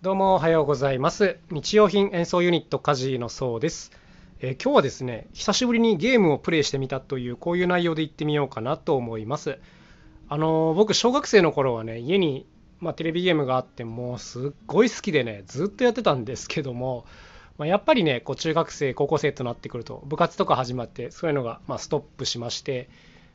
どうもおはようございます。日用品演奏ユニットカジーのそうです、えー今日はですね、久しぶりにゲームをプレイしてみたというこういう内容で言ってみようかなと思います。あのー僕小学生の頃はね、家にまあ、テレビゲームがあってもうすっごい好きでね、ずっとやってたんですけども、まあ、やっぱりね、こう中学生、高校生となってくると部活とか始まってそういうのがまあストップしまして。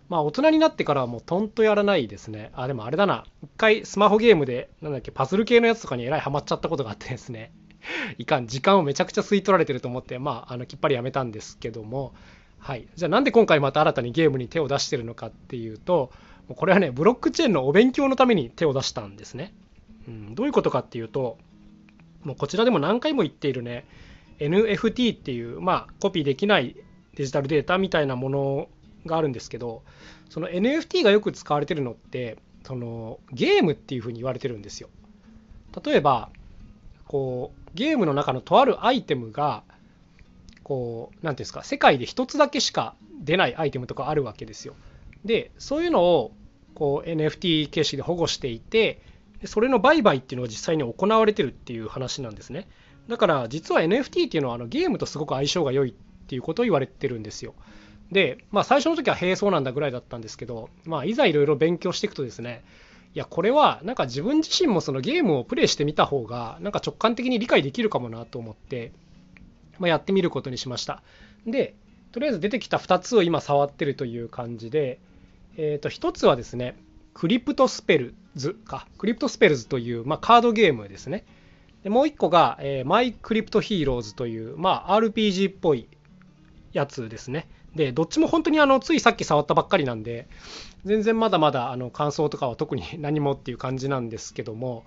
まあ大人になってからはもうとんとやらないですね。あ、でもあれだな。一回スマホゲームで、なんだっけ、パズル系のやつとかにえらいハマっちゃったことがあってですね。いかん、時間をめちゃくちゃ吸い取られてると思って、まあ、あの、きっぱりやめたんですけども、はい。じゃあなんで今回また新たにゲームに手を出してるのかっていうと、もうこれはね、ブロックチェーンのお勉強のために手を出したんですね。うん、どういうことかっていうと、もうこちらでも何回も言っているね、NFT っていう、まあ、コピーできないデジタルデータみたいなものをがあるんですけど、その NFT がよく使われてるのってそのゲームっていうふうに言われてるんですよ。例えばこうゲームの中のとあるアイテムがこう何ていうんですか世界で一つだけしか出ないアイテムとかあるわけですよ。でそういうのをこう NFT 形式で保護していてそれの売買っていうのが実際に行われてるっていう話なんですね。だから実は NFT っていうのはあのゲームとすごく相性が良いっていうことを言われてるんですよ。で、まあ、最初の時はへえそうなんだぐらいだったんですけど、まあ、いざいろいろ勉強していくとですねいやこれはなんか自分自身もそのゲームをプレイしてみた方がなんか直感的に理解できるかもなと思って、まあ、やってみることにしました。でとりあえず出てきた2つを今触ってるという感じで、えー、と1つはですね CryptoSpells か。 CryptoSpells という、まあ、カードゲームですね。でもう1個が、えー My Crypto Heroes という、まあ、RPG っぽいやつですね。でどっちも本当にあのついさっき触ったばっかりなんで全然まだまだあの感想とかは特に 何もっていう感じなんですけども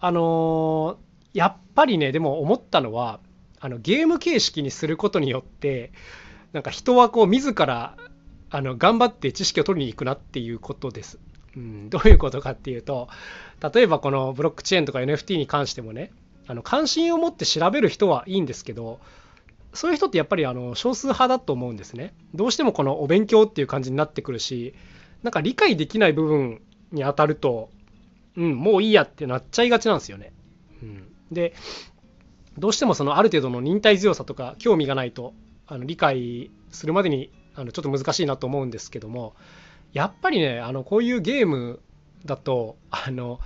あのーやっぱりねでも思ったのはあのゲーム形式にすることによってなんか人はこう自らあの頑張って知識を取りに行くなっていうことです。うん、どういうことかっていうと例えばこのブロックチェーンとか NFT に関してもねあの関心を持って調べる人はいいんですけどそういう人ってやっぱりあの少数派だと思うんですね。どうしてもこのお勉強っていう感じになってくるし、なんか理解できない部分に当たると、うん、もういいやってなっちゃいがちなんですよね。うん、で、どうしてもそのある程度の忍耐強さとか興味がないとあの理解するまでにあのちょっと難しいなと思うんですけども、やっぱりね、あのこういうゲームだと、あの、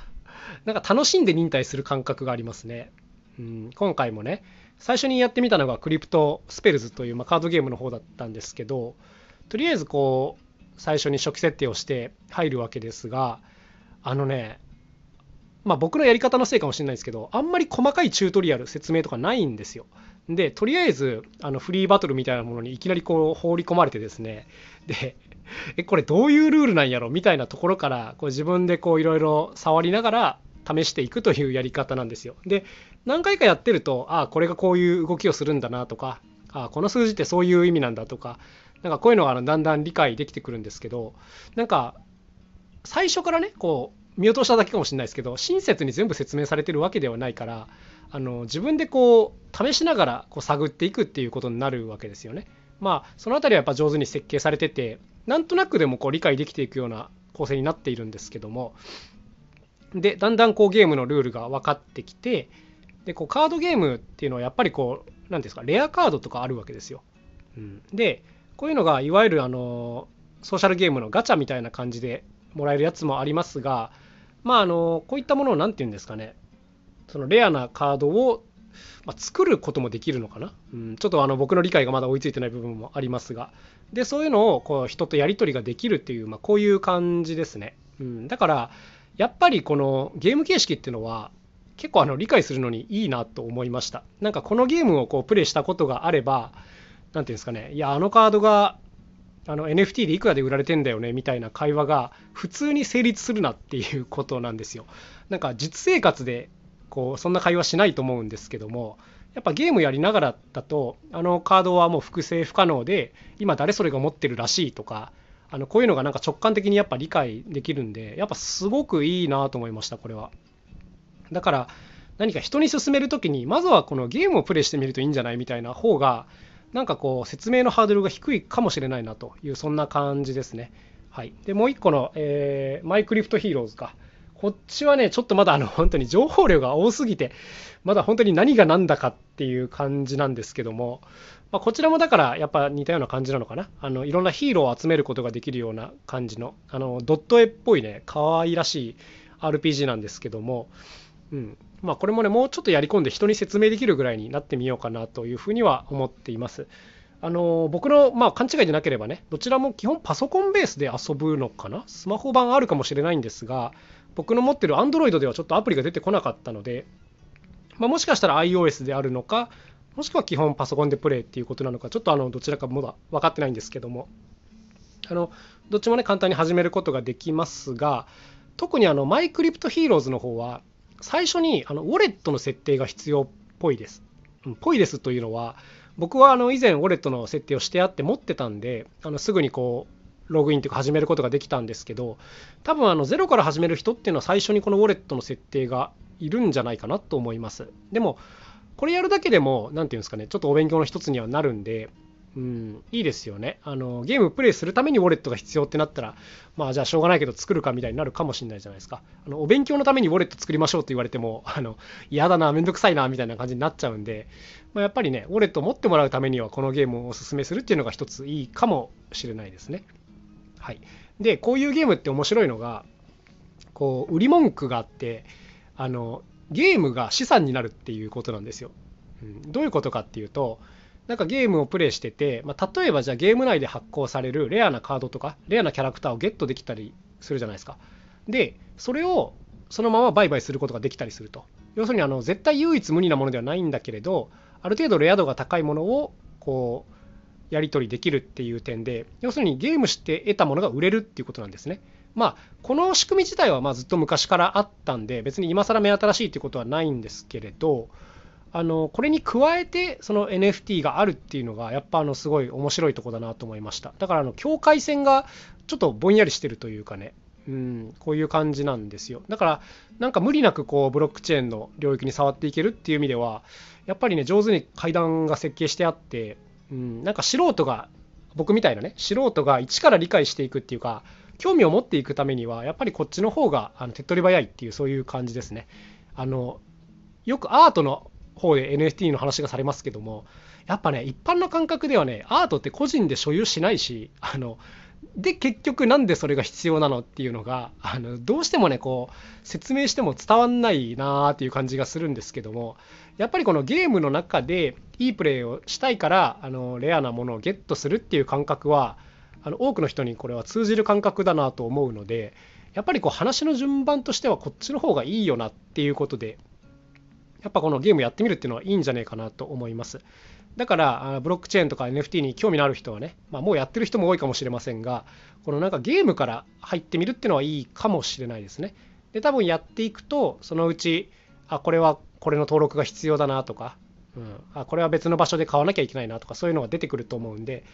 なんか楽しんで忍耐する感覚がありますね。うん、今回もね、最初にやってみたのがクリプトスペルズという、まあ、カードゲームの方だったんですけどとりあえずこう最初に初期設定をして入るわけですがあのねまあ僕のやり方のせいかもしれないですけどあんまり細かいチュートリアル説明とかないんですよ。でとりあえずあのフリーバトルみたいなものにいきなりこう放り込まれてですね。でえこれどういうルールなんやろみたいなところからこう自分でこういろいろ触りながら試していくというやり方なんですよ。で何回かやってるとああこれがこういう動きをするんだなとかああこの数字ってそういう意味なんだとかなんかこういうのがあのだんだん理解できてくるんですけどなんか最初からねこう見落としただけかもしれないですけど親切に全部説明されてるわけではないからあの自分でこう試しながらこう探っていくっていうことになるわけですよね。まあその辺りはやっぱ上手に設計されててなんとなくでもこう理解できていくような構成になっているんですけどもでだんだんこうゲームのルールが分かってきてでこうカードゲームっていうのはやっぱりこう何ですかレアカードとかあるわけですよ。うん、でこういうのがいわゆるあのソーシャルゲームのガチャみたいな感じでもらえるやつもありますがまああのこういったものを何て言うんですかねそのレアなカードを、まあ、作ることもできるのかな、うん、ちょっとあの僕の理解がまだ追いついてない部分もありますが。でそういうのをこう人とやり取りができるっていう、まあ、こういう感じですね。うん、だからやっぱりこのゲーム形式っていうのは結構あの理解するのにいいなと思いました。なんかこのゲームをこうプレイしたことがあれば、何ていうんですかね、いや、あのカードがあの NFT でいくらで売られてんだよねみたいな会話が普通に成立するなっていうことなんですよ。なんか実生活でこうそんな会話しないと思うんですけども、やっぱゲームやりながらだと、あのカードはもう複製不可能で、今誰それが持ってるらしいとか、あのこういうのがなんか直感的にやっぱ理解できるんで、やっぱすごくいいなと思いました、これは。だから何か人に勧めるときに、まずはこのゲームをプレイしてみるといいんじゃないみたいな方が、なんかこう説明のハードルが低いかもしれないなという、そんな感じですね。はい。で、もう1個の、えーマイクリフトヒーローズか。こっちはね、ちょっとまだあの本当に情報量が多すぎて、まだ本当に何が何だかっていう感じなんですけども、まあ、こちらもだからやっぱ似たような感じなのかな。あのいろんなヒーローを集めることができるような感じの、あのドット絵っぽいね、可愛らしい RPG なんですけども、うん。まあこれもね、もうちょっとやり込んで人に説明できるぐらいになってみようかなというふうには思っています。あの僕の、まあ、勘違いでなければね、どちらも基本パソコンベースで遊ぶのかな、スマホ版あるかもしれないんですが、僕の持ってる Android ではちょっとアプリが出てこなかったので、まあ、もしかしたら iOS であるのか、もしくは基本パソコンでプレイっていうことなのか、ちょっとあのどちらかまだ分かってないんですけども、あのどっちもね、簡単に始めることができますが、特にあのマイクリプトヒーローズの方は、最初にあのウォレットの設定が必要っぽいです。うんぽいですというのは、僕はあの以前ウォレットの設定をしてあって持ってたんであのすぐにこうログインというか始めることができたんですけど多分あのゼロから始める人っていうのは最初にこのウォレットの設定がいるんじゃないかなと思いますでもこれやるだけでも何て言うんですかねちょっとお勉強の一つにはなるんでうん、いいですよねあの。ゲームプレイするためにウォレットが必要ってなったら、まあじゃあしょうがないけど作るかみたいになるかもしれないじゃないですか。あのお勉強のためにウォレット作りましょうって言われても、あの嫌だな、めんどくさいなみたいな感じになっちゃうんで、まあ、やっぱりね、ウォレットを持ってもらうためにはこのゲームをおすすめするっていうのが一ついいかもしれないですね。はい。で、こういうゲームって面白いのが、こう、売り文句があって、あの、ゲームが資産になるっていうことなんですよ。うん、どういうことかっていうと、なんかゲームをプレイしてて、まあ、例えばじゃあゲーム内で発行されるレアなカードとかレアなキャラクターをゲットできたりするじゃないですか。でそれをそのまま売買することができたりすると。要するにあの絶対唯一無二なものではないんだけれどある程度レア度が高いものをこうやり取りできるっていう点で要するにゲームして得たものが売れるっていうことなんですね。まあこの仕組み自体はまずっと昔からあったんで別に今更目新しいってことはないんですけれどあのこれに加えてその NFT があるっていうのがやっぱあのすごい面白いとこだなと思いましただからあの境界線がちょっとぼんやりしてるというかねうんこういう感じなんですよだからなんか無理なくこうブロックチェーンの領域に触っていけるっていう意味ではやっぱりね上手に階段が設計してあってうんなんか素人が僕みたいなね素人が一から理解していくっていうか興味を持っていくためにはやっぱりこっちの方があの手っ取り早いっていうそういう感じですね。あのよくアートの方で NFT の話がされますけどもやっぱね一般の感覚ではねアートって個人で所有しないしあので結局なんでそれが必要なのっていうのがあのどうしてもねこう説明しても伝わんないなーっていう感じがするんですけどもやっぱりこのゲームの中でいいプレーをしたいからあのレアなものをゲットするっていう感覚はあの多くの人にこれは通じる感覚だなと思うのでやっぱりこう話の順番としてはこっちの方がいいよなっていうことでやっぱこのゲームやってみるっていうのはいいんじゃないかなと思います。だからあブロックチェーンとか NFT に興味のある人はね、まあ、もうやってる人も多いかもしれませんがこのなんかゲームから入ってみるっていうのはいいかもしれないですね。で多分やっていくとそのうちあこれはこれの登録が必要だなとか、うん、あこれは別の場所で買わなきゃいけないなとかそういうのが出てくると思うんで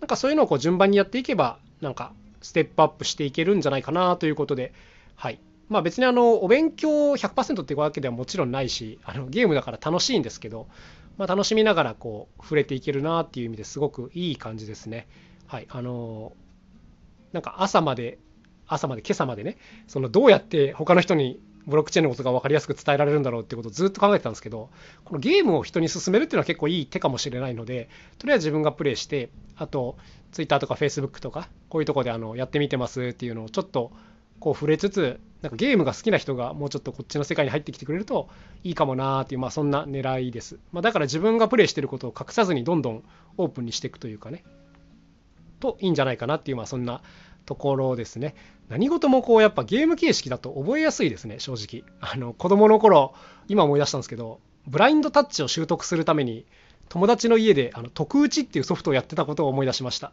なんかそういうのをこう順番にやっていけばなんかステップアップしていけるんじゃないかなということではいまあ別にあのお勉強100%っていうわけではもちろんないしあのゲームだから楽しいんですけど、まあ、楽しみながらこう触れていけるなっていう意味ですごくいい感じですね。はいあのなんか朝まで朝まで今朝までねそのどうやって他の人にブロックチェーンのことが分かりやすく伝えられるんだろうってことをずっと考えてたんですけどこのゲームを人に勧めるっていうのは結構いい手かもしれないのでとりあえず自分がプレイしてあと Twitter とか Facebook とかこういうとこであのやってみてますっていうのをちょっとこう触れつつなんかゲームが好きな人がもうちょっとこっちの世界に入ってきてくれるといいかもなーっていう、まあ、そんな狙いです、まあ、だから自分がプレイしてることを隠さずにどんどんオープンにしていくというかね。といいんじゃないかなっていう、まあ、そんなところですね。何事もこうやっぱゲーム形式だと覚えやすいですね正直。あの子供の頃今思い出したんですけどブラインドタッチを習得するために友達の家であの特打ちっていうソフトをやってたことを思い出しました。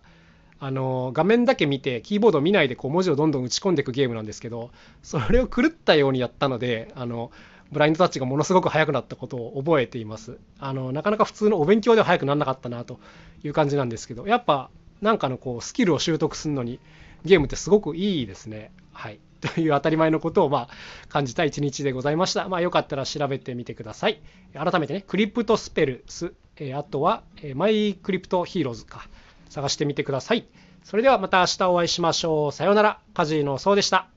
あの画面だけ見てキーボードを見ないでこう文字をどんどん打ち込んでいくゲームなんですけどそれを狂ったようにやったのであのブラインドタッチがものすごく速くなったことを覚えていますあのなかなか普通のお勉強では速くならなかったなという感じなんですけどやっぱなんかのこうスキルを習得するのにゲームってすごくいいですねはい という当たり前のことをま感じた一日でございました。まあよかったら調べてみてください。改めてね、クリプトスペルス、えあとは、えマイクリプトヒーローズか。探してみてください。それではまた明日お会いしましょう。さようなら。カジノそうでした。